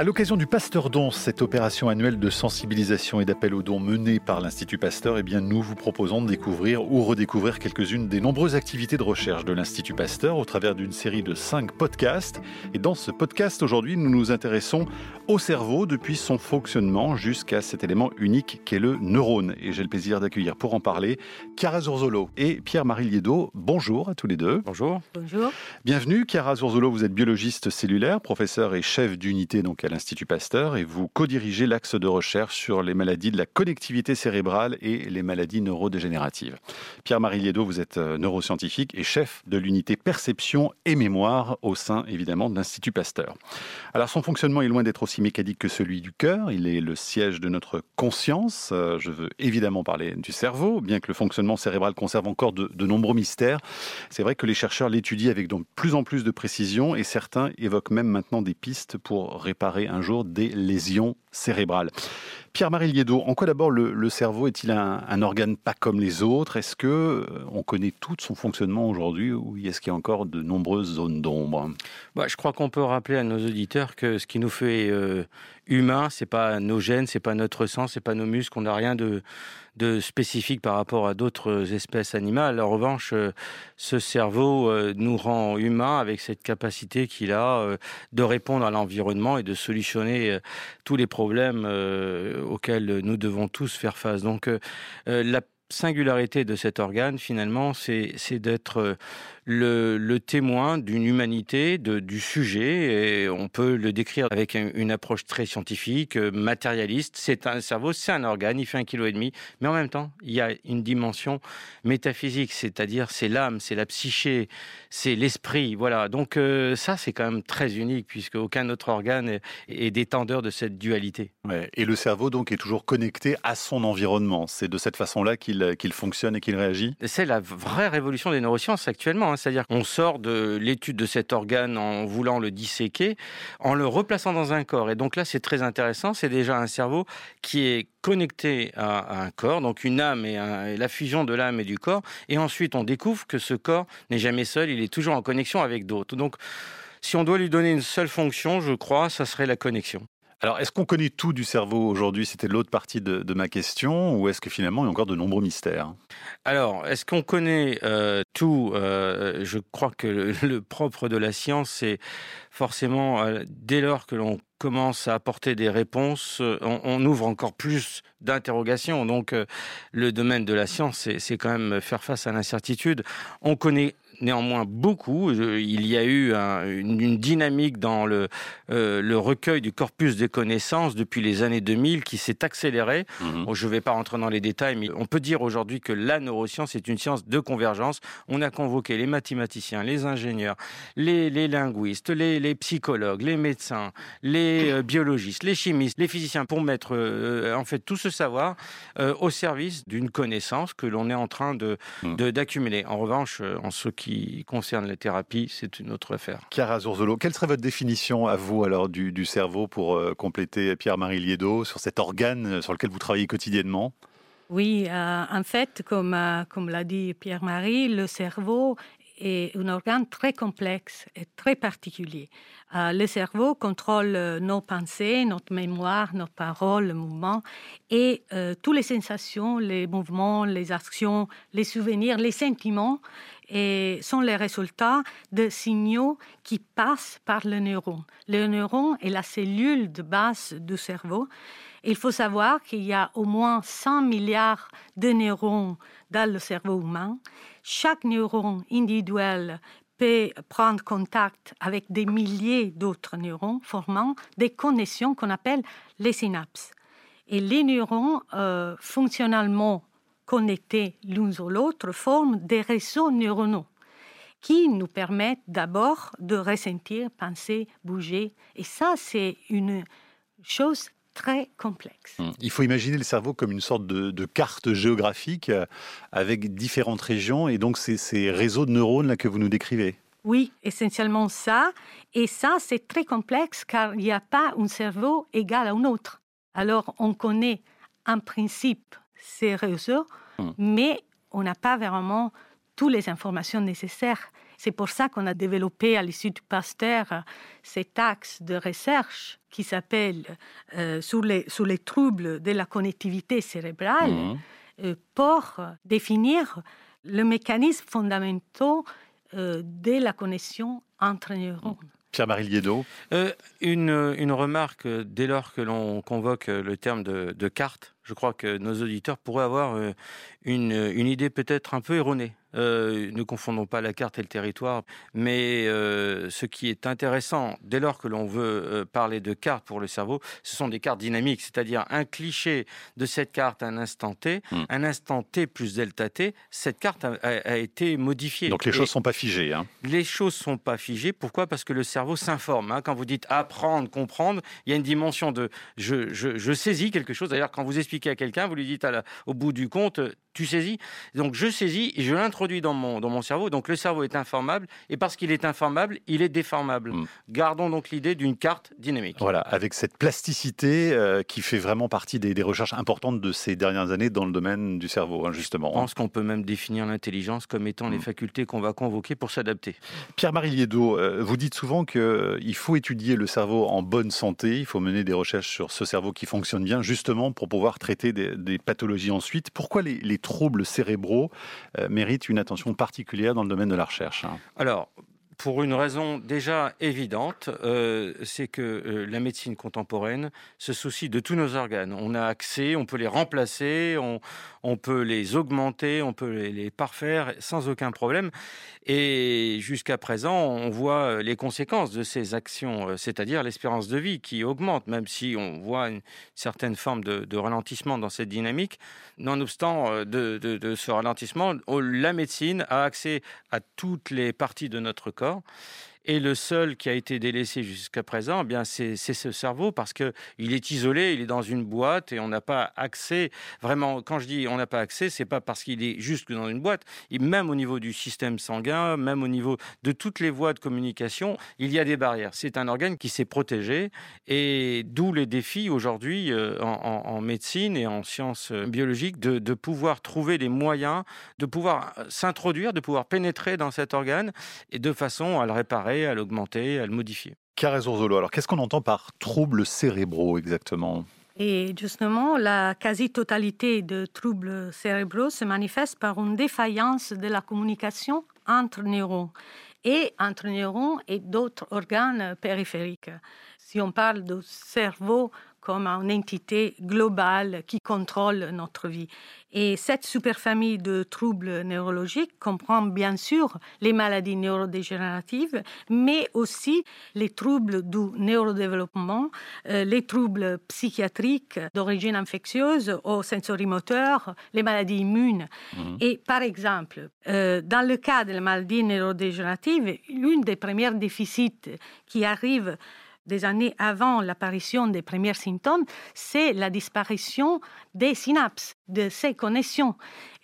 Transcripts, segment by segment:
À l'occasion du Pasteur Don, cette opération annuelle de sensibilisation et d'appel aux dons menée par l'Institut Pasteur, eh bien, nous vous proposons de découvrir ou redécouvrir quelques-unes des nombreuses activités de recherche de l'Institut Pasteur au travers d'une série de cinq podcasts. Et dans ce podcast, aujourd'hui, nous nous intéressons au cerveau depuis son fonctionnement jusqu'à cet élément unique qu'est le neurone. Et j'ai le plaisir d'accueillir pour en parler Chiara Zorzolo et Pierre-Marie Liedo. Bonjour à tous les deux. Bonjour. Bonjour. Bienvenue. Chiara Zorzolo, vous êtes biologiste cellulaire, professeur et chef d'unité donc à l'Institut Pasteur et vous co-dirigez l'axe de recherche sur les maladies de la connectivité cérébrale et les maladies neurodégénératives. Pierre-Marie Liedo, vous êtes euh, neuroscientifique et chef de l'unité perception et mémoire au sein évidemment de l'Institut Pasteur. Alors son fonctionnement est loin d'être aussi mécanique que celui du cœur, il est le siège de notre conscience. Euh, je veux évidemment parler du cerveau, bien que le fonctionnement cérébral conserve encore de, de nombreux mystères. C'est vrai que les chercheurs l'étudient avec de plus en plus de précision et certains évoquent même maintenant des pistes pour réparer un jour des lésions cérébrales. Pierre-Marie Liedo, en quoi d'abord le, cerveau est-il un, organe pas comme les autres? Est-ce que euh, on connaît tout son fonctionnement aujourd'hui ou est-ce qu'il y a encore de nombreuses zones d'ombre? Bah, Je crois qu'on peut rappeler à nos auditeurs que ce qui nous fait euh, humains, c'est pas nos gènes, c'est pas notre sang, c'est pas nos muscles, on n'a rien de, de spécifique par rapport à d'autres espèces animales. En revanche, euh, ce cerveau nous rend humains avec cette capacité qu'il a de répondre à l'environnement et de solutionner tous les problèmes auxquels nous devons tous faire face. Donc euh, euh, la singularité de cet organe, finalement, c'est d'être le, témoin d'une humanité, de, du sujet, et on peut le décrire avec une approche très scientifique, euh, matérialiste. C'est un cerveau, c'est un organe, il fait un kilo et demi, mais en même temps, il y a une dimension métaphysique, c'est-à-dire c'est l'âme, c'est la psyché, c'est l'esprit, voilà. Donc euh, ça, c'est quand même très unique, puisque aucun autre organe est, détendeur de cette dualité. Et le cerveau, donc, est toujours connecté à son environnement. C'est de cette façon-là qu'il qu'il fonctionne et qu'il réagit C'est la vraie révolution des neurosciences actuellement. Hein. C'est-à-dire qu'on sort de l'étude de cet organe en voulant le disséquer, en le replaçant dans un corps. Et donc là, c'est très intéressant. C'est déjà un cerveau qui est connecté à, un corps, donc une âme et, la fusion de l'âme et du corps. Et ensuite, on découvre que ce corps n'est jamais seul, il est toujours en connexion avec d'autres. Donc, si on doit lui donner une seule fonction, je crois, ça serait la connexion. Alors, est-ce qu'on connaît tout du cerveau aujourd'hui? C'était l'autre partie de, ma question, ou est-ce que finalement il y a encore de nombreux mystères? Alors, est-ce qu'on connaît euh, tout? Euh, Je crois que le, propre de la science, c'est forcément, euh, dès lors que l'on commence à apporter des réponses, on, on ouvre encore plus d'interrogations. Donc, le domaine de la science, c'est quand même faire face à l'incertitude. On connaît néanmoins beaucoup. Il y a eu une, dynamique dans le, euh, le recueil du corpus des connaissances depuis les années 2000 qui s'est accélérée. Mhm. je ne vais pas rentrer dans les détails, mais on peut dire aujourd'hui que la neuroscience est une science de convergence. On a convoqué les mathématiciens, les ingénieurs, les, linguistes, les, psychologues, les médecins, les euh, biologistes, les chimistes, les physiciens pour mettre euh, en fait tout ce savoir au service d'une connaissance que l'on est en train de mhm. d'accumuler. En revanche, en ce qui qui concerne les thérapies, c'est une autre affaire. Chiara Zurzolo, quelle serait votre définition à vous alors du, cerveau pour euh, compléter Pierre-Marie Liedo sur cet organe euh, sur lequel vous travaillez quotidiennement? Oui, euh, en fait, comme, comme l'a dit Pierre-Marie, le cerveau est un organe très complexe et très particulier. le cerveau contrôle nos pensées, notre mémoire, nos paroles, le mouvement et toutes les sensations, les mouvements, les actions, les souvenirs, les sentiments sont les résultats de signaux qui passent par le neurone. Le neurone est la cellule de base du cerveau. Il faut savoir qu'il y a au moins 100 milliards de neurones dans le cerveau humain. Chaque neurone individuel peut prendre contact avec des milliers d'autres neurones, formant des connexions qu'on appelle les synapses. Et les neurones, euh, fonctionnellement connectés l'un à l'autre forment des réseaux neuronaux qui nous permettent d'abord de ressentir, penser, bouger. Et ça, c'est une chose très complexe. Hum. Il faut imaginer le cerveau comme une sorte de, carte géographique euh, avec différentes régions et donc ces réseaux de neurones là que vous nous décrivez. Oui, essentiellement ça. Et ça, c'est très complexe car il n'y a pas un cerveau égal à un autre. Alors, on connaît en principe ces réseaux, hmm. mais on n'a pas vraiment toutes les informations nécessaires. C'est pour ça qu'on a développé à l'Institut Pasteur cet axe de recherche qui s'appelle euh, sur, les, sur les troubles de la connectivité cérébrale mmh. euh, pour définir le mécanisme fondamental euh, de la connexion entre neurones. Pierre-Marie Liedo une, une, remarque, dès lors que l'on convoque le terme de, de carte, je crois que nos auditeurs pourraient avoir une, une idée peut-être un peu erronée euh, ne confondons pas la carte et le territoire, mais euh, ce qui est intéressant, dès lors que l'on veut euh, parler de carte pour le cerveau, ce sont des cartes dynamiques, c'est-à-dire un cliché de cette carte à un instant T, hmm. un instant T plus delta T, cette carte a, été modifiée. Donc les choses ne sont pas figées. Hein. Les choses ne sont pas figées. Pourquoi? Parce que le cerveau s'informe. Hein. Quand vous dites apprendre, comprendre, il y a une dimension de je, je, saisis quelque chose. D'ailleurs, quand vous expliquez à quelqu'un, vous lui dites à au bout du compte, tu saisis. Donc je saisis et je l'introduis dans mon, dans mon cerveau. Donc le cerveau est informable et parce qu'il est informable, il est déformable. Hmm. Gardons donc l'idée d'une carte dynamique. Voilà, avec cette plasticité euh, qui fait vraiment partie des, recherches importantes de ces dernières années dans le domaine du cerveau, hein, justement. Je pense qu'on peut même définir l'intelligence comme étant les hmm. facultés qu'on va convoquer pour s'adapter. Pierre-Marie Liedo, euh, vous dites souvent qu'il euh, faut étudier le cerveau en bonne santé, il faut mener des recherches sur ce cerveau qui fonctionne bien, justement pour pouvoir traiter des, pathologies ensuite. Pourquoi les, les troubles cérébraux euh, méritent une attention particulière dans le domaine de la recherche hein? Alors, pour une raison déjà évidente, euh, c'est que euh, la médecine contemporaine se soucie de tous nos organes. On a accès, on peut les remplacer, on, peut les augmenter, on peut les, parfaire sans aucun problème. Et jusqu'à présent, on voit euh, les conséquences de ces actions, c'est-à-dire l'espérance de vie qui augmente, même si on voit une certaine forme de, ralentissement dans cette dynamique. Nonobstant de, de ce ralentissement, la médecine a accès à toutes les parties de notre corps Portugal et le seul qui a été délaissé jusqu'à présent, eh bien c'est ce cerveau parce que il est isolé, il est dans une boîte et on n'a pas accès. Vraiment, quand je dis on n'a pas accès, c'est pas parce qu'il est juste dans une boîte. Même au niveau du système sanguin, même au niveau de toutes les voies de communication, il y a des barrières. C'est un organe qui s'est protégé et d'où les défis aujourd'hui euh, en, médecine et en sciences euh, biologiques de, de pouvoir trouver des moyens de pouvoir euh, s'introduire, de pouvoir pénétrer dans cet organe et de façon à le réparer à l'augmenter, à le modifier. Carré Zorzolo, alors qu'est-ce qu'on entend par troubles cérébraux exactement? Et justement, la quasi-totalité de troubles cérébraux se manifeste par une défaillance de la communication entre neurones et entre neurones et d'autres organes périphériques. Si on parle du cerveau comme une entité globale qui contrôle notre vie. Et cette superfamille de troubles neurologiques comprend bien sûr les maladies neurodégénératives, mais aussi les troubles du neurodéveloppement, euh, les troubles psychiatriques d'origine infectieuse ou sensorimoteur, les maladies immunes. Mhm. Et par exemple, euh, dans le cas de la maladie neurodégénérative, l'une des premières déficits qui arrivent des années avant l'apparition des premiers symptômes, c'est la disparition des synapses, de ces connexions.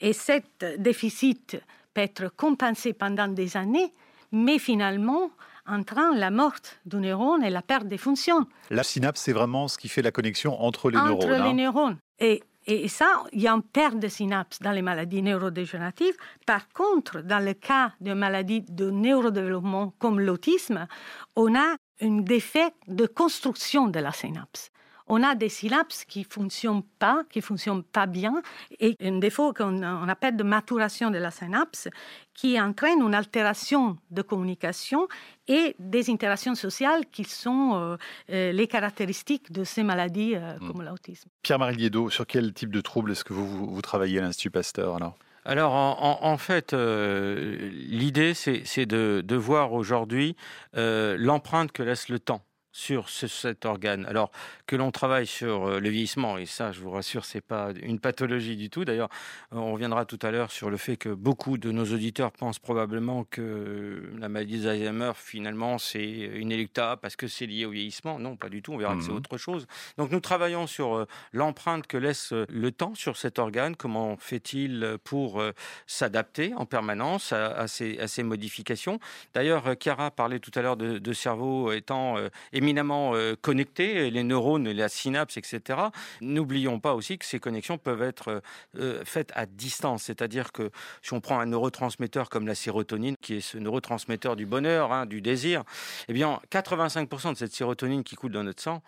Et ce déficit peut être compensé pendant des années, mais finalement entraîne la mort du neurone et la perte des fonctions. La synapse, c'est vraiment ce qui fait la connexion entre les neurones. Entre les hein. neurones. Et et ça, il y a une perte de synapses dans les maladies neurodégénératives. Par contre, dans le cas de maladies de neurodéveloppement comme l'autisme, on a un défait de construction de la synapse. On a des synapses qui ne fonctionnent pas, qui fonctionnent pas bien, et un défaut qu'on appelle de maturation de la synapse, qui entraîne une altération de communication et des interactions sociales qui sont euh, euh, les caractéristiques de ces maladies euh, hmm. comme l'autisme. Pierre-Marie Liedo, sur quel type de troubles est-ce que vous, vous, travaillez à l'Institut Pasteur alors? Alors en, fait, l'idée c'est de, voir aujourd'hui l'empreinte que laisse le temps sur cet organe. Alors que l'on travaille sur euh, le vieillissement, et ça, je vous rassure, c'est pas une pathologie du tout. D'ailleurs, on reviendra tout à l'heure sur le fait que beaucoup de nos auditeurs pensent probablement que la maladie d'Alzheimer, finalement, c'est inéluctable parce que c'est lié au vieillissement. Non, pas du tout. On verra que c'est mmh autre chose. Donc, nous travaillons sur euh, l'empreinte que laisse euh, le temps sur cet organe. Comment fait-il pour s'adapter en permanence à, ces, modifications? D'ailleurs, Chiara parlait tout à l'heure de, cerveau étant éminemment connectés, les neurones, la synapse, etc. N'oublions pas aussi que ces connexions peuvent être faites à distance, c'est-à-dire que si on prend un neurotransmetteur comme la sérotonine, qui est ce neurotransmetteur du bonheur, hein, du désir, eh bien 85% de cette sérotonine qui coule dans notre sang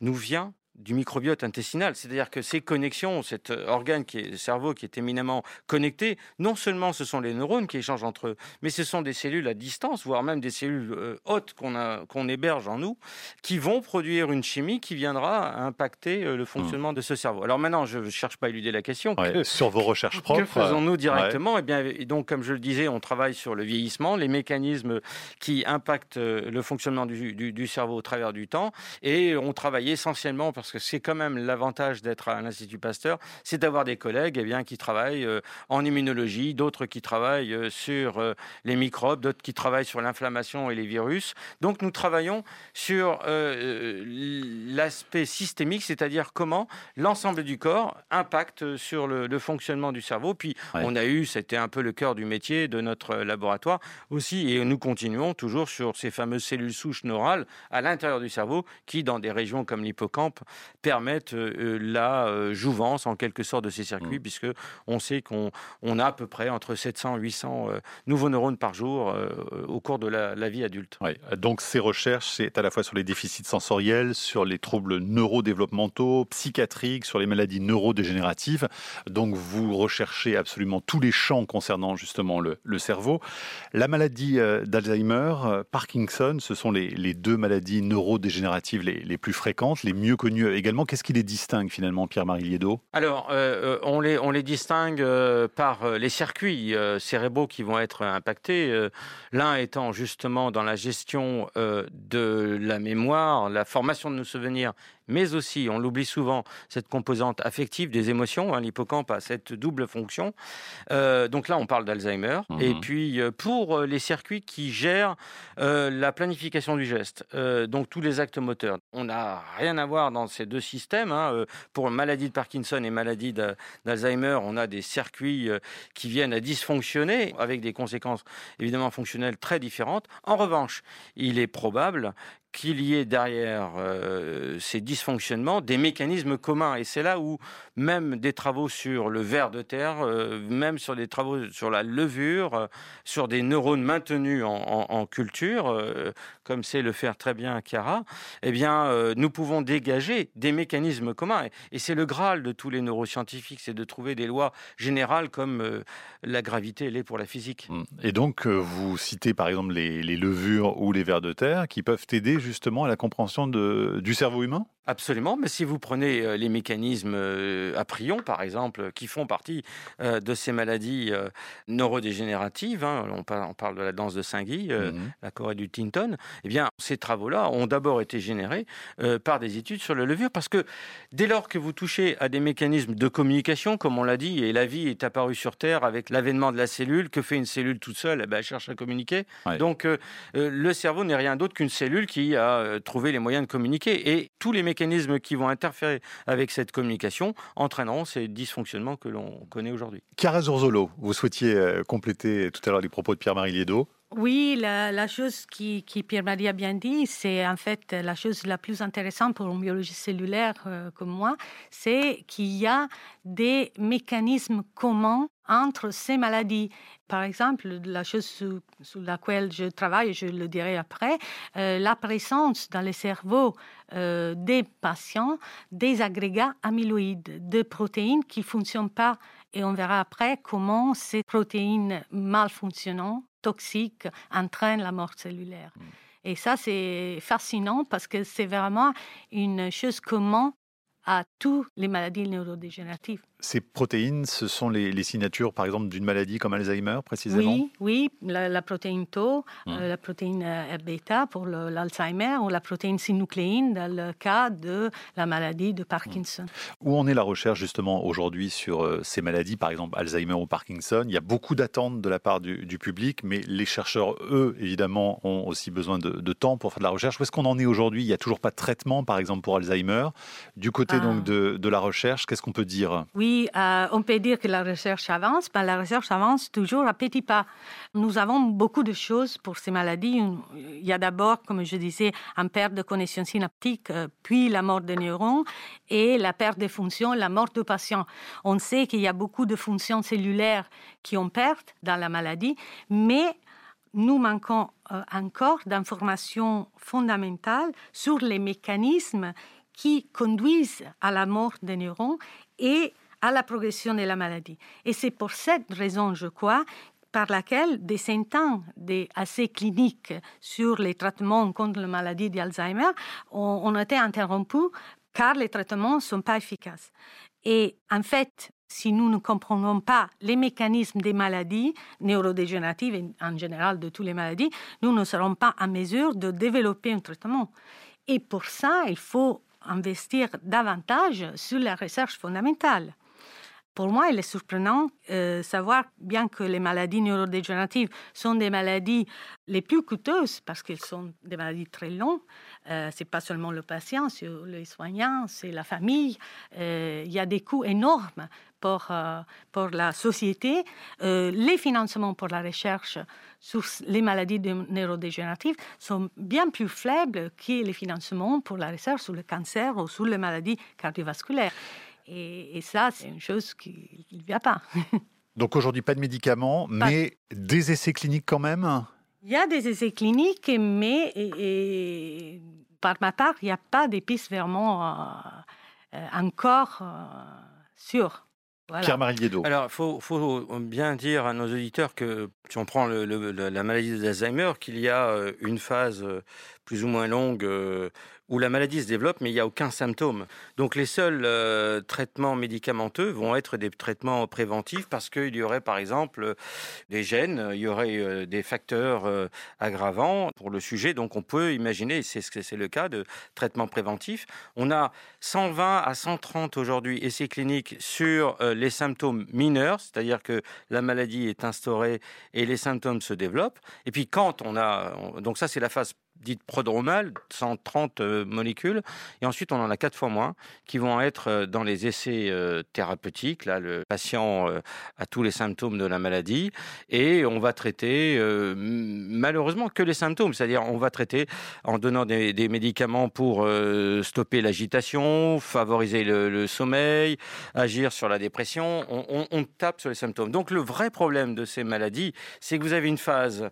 nous vient du microbiote intestinal. C'est-à-dire que ces connexions, cet organe qui est le cerveau qui est éminemment connecté, non seulement ce sont les neurones qui échangent entre eux, mais ce sont des cellules à distance, voire même des cellules euh, hautes qu'on qu'on héberge en nous, qui vont produire une chimie qui viendra impacter euh, le fonctionnement de ce cerveau. Alors maintenant, je ne cherche pas à éluder la question. sur vos recherches propres. Que faisons-nous directement? Eh bien, donc, comme je le disais, on travaille sur le vieillissement, les mécanismes qui impactent euh, le fonctionnement du, du, du cerveau au travers du temps, et on travaille essentiellement parce que c'est quand même l'avantage d'être à l'Institut Pasteur, c'est d'avoir des collègues eh bien, qui travaillent euh, en immunologie, d'autres qui travaillent euh, sur euh, les microbes, d'autres qui travaillent sur l'inflammation et les virus. Donc nous travaillons sur l'aspect systémique, c'est-à-dire comment l'ensemble du corps impacte sur le, fonctionnement du cerveau. Puis on a eu, c'était un peu le cœur du métier de notre laboratoire aussi, et nous continuons toujours sur ces fameuses cellules souches neurales à l'intérieur du cerveau qui, dans des régions comme l'hippocampe, permettent euh, euh, la euh, jouvence en quelque sorte de ces circuits, mmh. puisque on sait qu'on on a à peu près entre 700 et 800 nouveaux neurones par jour au cours de la, vie adulte. Donc ces recherches, c'est à la fois sur les déficits sensoriels, sur les troubles neurodéveloppementaux, psychiatriques, sur les maladies neurodégénératives. Donc vous recherchez absolument tous les champs concernant justement le, le cerveau. La maladie d'Alzheimer, Parkinson, ce sont les, les, deux maladies neurodégénératives les, les plus fréquentes, les mieux connues également Qu'est-ce qui les distingue finalement, Pierre-Marie Liedo Alors, euh, euh, on, les, on les distingue euh, par les circuits cérébraux qui vont être impactés. L'un étant justement dans la gestion de la mémoire, la formation de nos souvenirs mais aussi, on l'oublie souvent, cette composante affective des émotions. Hein, L'hippocampe a cette double fonction. Euh, donc là, on parle d'Alzheimer. Mhm. Et puis, pour les circuits qui gèrent la planification du geste, donc tous les actes moteurs, on n'a rien à voir dans ces deux systèmes. Hein. Pour maladie de Parkinson et maladie d'Alzheimer, on a des circuits qui viennent à dysfonctionner avec des conséquences évidemment fonctionnelles très différentes. En revanche, il est probable qu'il y ait derrière euh, ces dysfonctionnements des mécanismes communs. Et c'est là où même des travaux sur le ver de terre, euh, même sur des travaux sur la levure, euh, sur des neurones maintenus en, culture, comme c'est le faire très bien Chiara, eh bien, nous pouvons dégager des mécanismes communs. Et, c'est le graal de tous les neuroscientifiques, c'est de trouver des lois générales comme la gravité l'est pour la physique. Et donc, vous citez par exemple les, les levures ou les vers de terre qui peuvent aider justement à la compréhension du cerveau humain Absolument, mais si vous prenez euh, les mécanismes euh, à prion, par exemple, qui font partie euh, de ces maladies neurodégénératives, hein, on, parle, de la danse de Saint-Guy, mhm. la Corée du Tinton, eh bien, ces travaux-là ont d'abord été générés par des études sur la levure, parce que dès lors que vous touchez à des mécanismes de communication, comme on l'a dit, et la vie est apparue sur Terre avec l'avènement de la cellule, que fait une cellule toute seule? Eh ben, Elle cherche à communiquer. Donc, le cerveau n'est rien d'autre qu'une cellule qui a trouvé les moyens de communiquer, et tous les mécanismes qui vont interférer avec cette communication entraîneront ces dysfonctionnements que l'on connaît aujourd'hui. Chiara Zorzolo, vous souhaitiez euh, compléter tout à l'heure les propos de Pierre-Marie Liedo oui, la, chose qui, Pierre-Marie a bien dit, c'est en fait la chose la plus intéressante pour un biologiste cellulaire euh, comme moi, c'est qu'il y a des mécanismes communs entre ces maladies. Par exemple, la chose sur, laquelle je travaille, je le dirai après, euh, la présence dans le cerveau euh, des patients des agrégats amyloïdes, de protéines qui ne fonctionnent pas. Et on verra après comment ces protéines mal fonctionnantes toxiques entraînent la mort cellulaire. Mm. Et ça, c'est fascinant parce que c'est vraiment une chose commune à toutes les maladies neurodégénératives. Ces protéines, ce sont les, signatures, par exemple, d'une maladie comme Alzheimer, précisément? Oui, oui la, protéine Tau, hum. euh, la protéine euh, bêta pour l'Alzheimer ou la protéine synucléine dans le cas de la maladie de Parkinson. Hum. Où en est la recherche, justement, aujourd'hui sur euh, ces maladies, par exemple Alzheimer ou Parkinson? Il y a beaucoup d'attentes de la part du, public, mais les chercheurs, eux, évidemment, ont aussi besoin de, temps pour faire de la recherche. Où est-ce qu'on en est aujourd'hui? Il n'y a toujours pas de traitement, par exemple, pour Alzheimer? Du côté, ah. donc, de, de la recherche, qu'est-ce qu'on peut dire? Oui, Euh, on peut dire que la recherche avance, mais la recherche avance toujours à petits pas. Nous avons beaucoup de choses pour ces maladies. Il y a d'abord, comme je disais, une perte de connexion synaptique, euh, puis la mort des neurones et la perte de fonctions, la mort du patient. On sait qu'il y a beaucoup de fonctions cellulaires qui ont perte dans la maladie, mais nous manquons euh, encore d'informations fondamentales sur les mécanismes qui conduisent à la mort des neurones et à la progression de la maladie. Et c'est pour cette raison, je crois, par laquelle des centaines d'essais cliniques sur les traitements contre la maladie d'Alzheimer ont, ont été interrompus car les traitements ne sont pas efficaces. Et en fait, si nous ne comprenons pas les mécanismes des maladies neurodégénératives et en général de toutes les maladies, nous ne serons pas en mesure de développer un traitement. Et pour ça, il faut investir davantage sur la recherche fondamentale. Pour moi, il est surprenant euh, savoir, bien que les maladies neurodégénératives sont des maladies les plus coûteuses parce qu'elles sont des maladies très longues, euh, c'est pas seulement le patient, c'est les soignants, c'est la famille. Euh, il y a des coûts énormes pour, euh, pour la société. les financements pour la recherche sur les maladies neurodégénératives sont bien plus faibles que les financements pour la recherche sur le cancer ou sur les maladies cardiovasculaires. Et, ça, c'est une chose qui ne vient pas. Donc aujourd'hui, pas de médicaments, mais des essais cliniques quand même? Il y a des essais cliniques, mais par ma part, il n'y a pas des pistes vraiment euh, euh, encore euh, sûres. Pierre-Marie Alors, il faut, faut, bien dire à nos auditeurs que si on prend le, la maladie d'Alzheimer, qu'il y a une phase plus ou moins longue où la maladie se développe, mais il n'y a aucun symptôme. Donc les seuls euh, traitements médicamenteux vont être des traitements préventifs parce qu'il y aurait par exemple des gènes, il y aurait euh, des facteurs euh, aggravants pour le sujet. Donc on peut imaginer, c'est c'est le cas de traitements préventifs. On a 120 à 130 aujourd'hui essais cliniques sur les symptômes mineurs, c'est-à-dire que la maladie est instaurée et les symptômes se développent. Et puis quand on a, donc ça c'est la phase dite prodromale, 130 euh, molécules, et ensuite on en a quatre fois moins qui vont être euh, dans les essais euh, thérapeutiques. Là, le patient a tous les symptômes de la maladie, et on va traiter malheureusement que les symptômes, c'est-à-dire on va traiter en donnant des, médicaments pour stopper l'agitation, favoriser le, sommeil, agir sur la dépression. On, on, tape sur les symptômes. Donc le vrai problème de ces maladies, c'est que vous avez une phase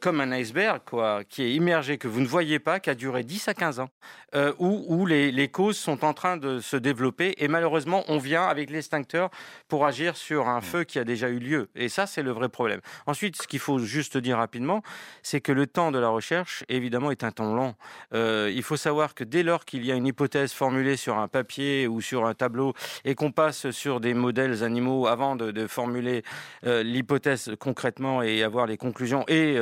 comme un iceberg, quoi, qui est immergée que vous ne voyez pas, qui a duré 10 à 15 ans, euh, où, les, causes sont en train de se développer. Et malheureusement, on vient avec l'extincteur pour agir sur un feu qui a déjà eu lieu. Et ça, c'est le vrai problème. Ensuite, ce qu'il faut juste dire rapidement, c'est que le temps de la recherche, évidemment, est un temps long. Euh, il faut savoir que dès lors qu'il y a une hypothèse formulée sur un papier ou sur un tableau et qu'on passe sur des modèles animaux avant de, formuler euh, l'hypothèse concrètement et avoir les conclusions et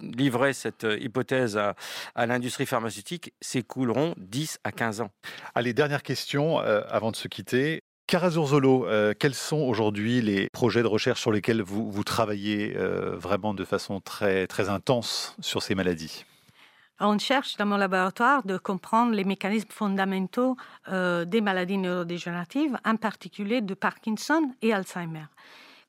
livrer cette hypothèse à, à l'industrie pharmaceutique s'écouleront 10 à 15 ans. Allez, dernière question euh, avant de se quitter. Carazurzolo, euh, quels sont aujourd'hui les projets de recherche sur lesquels vous, vous travaillez euh, vraiment de façon très, très intense sur ces maladies? On cherche dans mon laboratoire de comprendre les mécanismes fondamentaux des maladies neurodégénératives, en particulier de Parkinson et Alzheimer.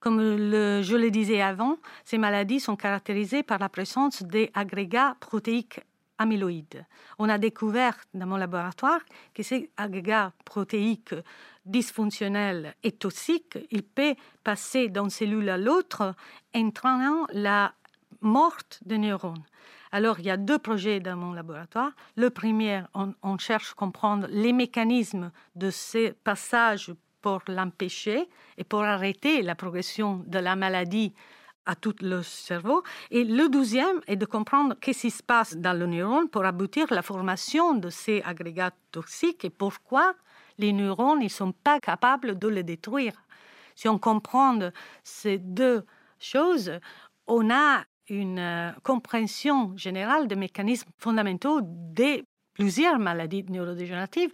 Comme je le disais avant, ces maladies sont caractérisées par la présence des agrégats protéiques amyloïdes. On a découvert dans mon laboratoire que ces agrégats protéiques dysfonctionnels et toxiques, ils peuvent passer d'une cellule à l'autre, entraînant la mort des neurones. Alors, il y a deux projets dans mon laboratoire. Le premier, on, on cherche à comprendre les mécanismes de ces passages pour l'empêcher et pour arrêter la progression de la maladie à tout le cerveau. Et le deuxième est de comprendre qu'est-ce qui se passe dans le neurone pour aboutir à la formation de ces agrégats toxiques et pourquoi les neurones ne sont pas capables de les détruire. Si on comprend ces deux choses, on a une euh, compréhension générale des mécanismes fondamentaux de plusieurs maladies neurodégénératives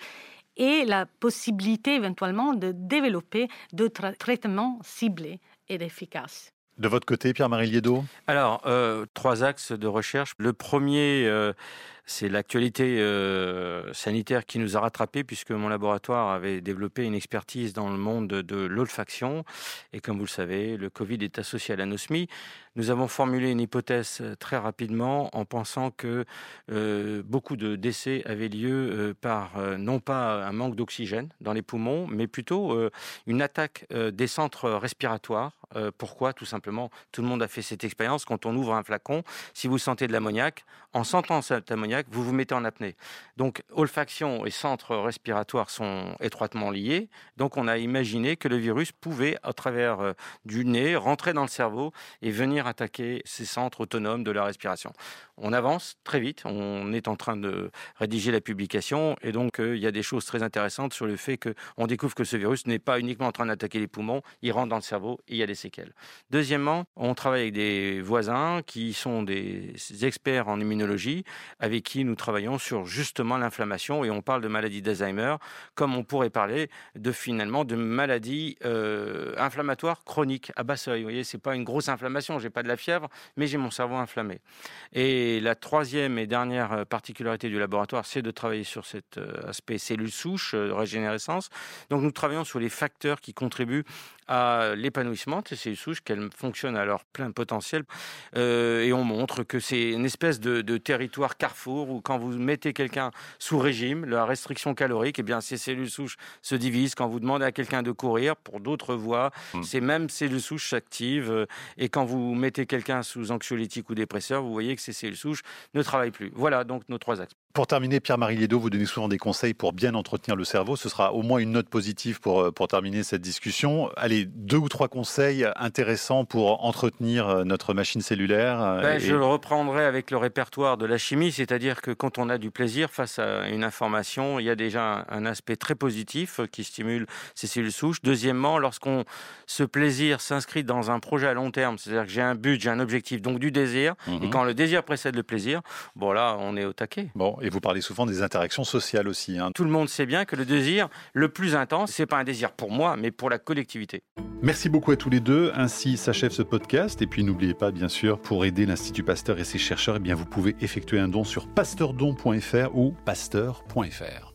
et la possibilité éventuellement de développer d'autres traitements ciblés et efficaces. De votre côté, Pierre-Marie Liedo? Alors, euh, trois axes de recherche. Le premier, euh, c'est l'actualité euh, sanitaire qui nous a rattrapés puisque mon laboratoire avait développé une expertise dans le monde de, l'olfaction. Et comme vous le savez, le Covid est associé à l'anosmie. Nous avons formulé une hypothèse très rapidement en pensant que euh, beaucoup de décès avaient lieu euh, par non pas un manque d'oxygène dans les poumons, mais plutôt une attaque des centres respiratoires. pourquoi? Tout simplement, tout le monde a fait cette expérience. Quand on ouvre un flacon, si vous sentez de l'ammoniac, en sentant cet ammoniac, vous vous mettez en apnée. Donc, olfaction et centre respiratoire sont étroitement liés. Donc, on a imaginé que le virus pouvait, à travers du nez, rentrer dans le cerveau et venir attaquer ces centres autonomes de la respiration. On avance très vite, on est en train de rédiger la publication et donc euh, il y a des choses très intéressantes sur le fait qu'on découvre que ce virus n'est pas uniquement en train d'attaquer les poumons, il rentre dans le cerveau et il y a des séquelles. Deuxièmement, on travaille avec des voisins qui sont des experts en immunologie avec qui nous travaillons sur justement l'inflammation et on parle de maladie d'Alzheimer comme on pourrait parler de finalement de maladies euh, inflammatoires chroniques à bas seuil. Vous voyez, c'est pas une grosse inflammation, j'ai pas de la fièvre, mais j'ai mon cerveau inflammé. Et la troisième et dernière euh, particularité du laboratoire, c'est de travailler sur cet euh, aspect cellules souches, régénérescence. Donc nous travaillons sur les facteurs qui contribuent à l'épanouissement de ces cellules souches, qu'elles fonctionnent à leur plein potentiel. et on montre que c'est une espèce de, territoire carrefour où quand vous mettez quelqu'un sous régime, la restriction calorique, et eh bien ces cellules souches se divisent. Quand vous demandez à quelqu'un de courir, pour d'autres voies, mmh. ces mêmes cellules souches s'activent. Et quand vous mettez quelqu'un sous anxiolytique ou dépresseur, vous voyez que ces cellules souches ne travaillent plus. Voilà donc nos trois axes. Pour terminer, Pierre-Marie Liedo, vous donnez souvent des conseils pour bien entretenir le cerveau. Ce sera au moins une note positive pour, euh, pour terminer cette discussion. Allez, deux ou trois conseils intéressants pour entretenir euh, notre machine cellulaire. Euh, ben, je le reprendrai avec le répertoire de la chimie, c'est-à-dire que quand on a du plaisir face à une information, il y a déjà un, aspect très positif qui stimule ces cellules souches. Deuxièmement, lorsqu'on ce plaisir s'inscrit dans un projet à long terme, c'est-à-dire que j'ai un but, j'ai un objectif, donc du désir, et mhm. quand le désir précède le plaisir, bon là, on est au taquet. Bon, et vous parlez souvent des interactions sociales aussi. Hein. Tout le monde sait bien que le désir le plus intense, c'est pas un désir pour moi, mais pour la collectivité. Merci beaucoup à tous les deux. Ainsi s'achève ce podcast. Et puis n'oubliez pas, bien sûr, pour aider l'Institut Pasteur et ses chercheurs, eh bien, vous pouvez effectuer un don sur pasteurdon.fr ou pasteur.fr.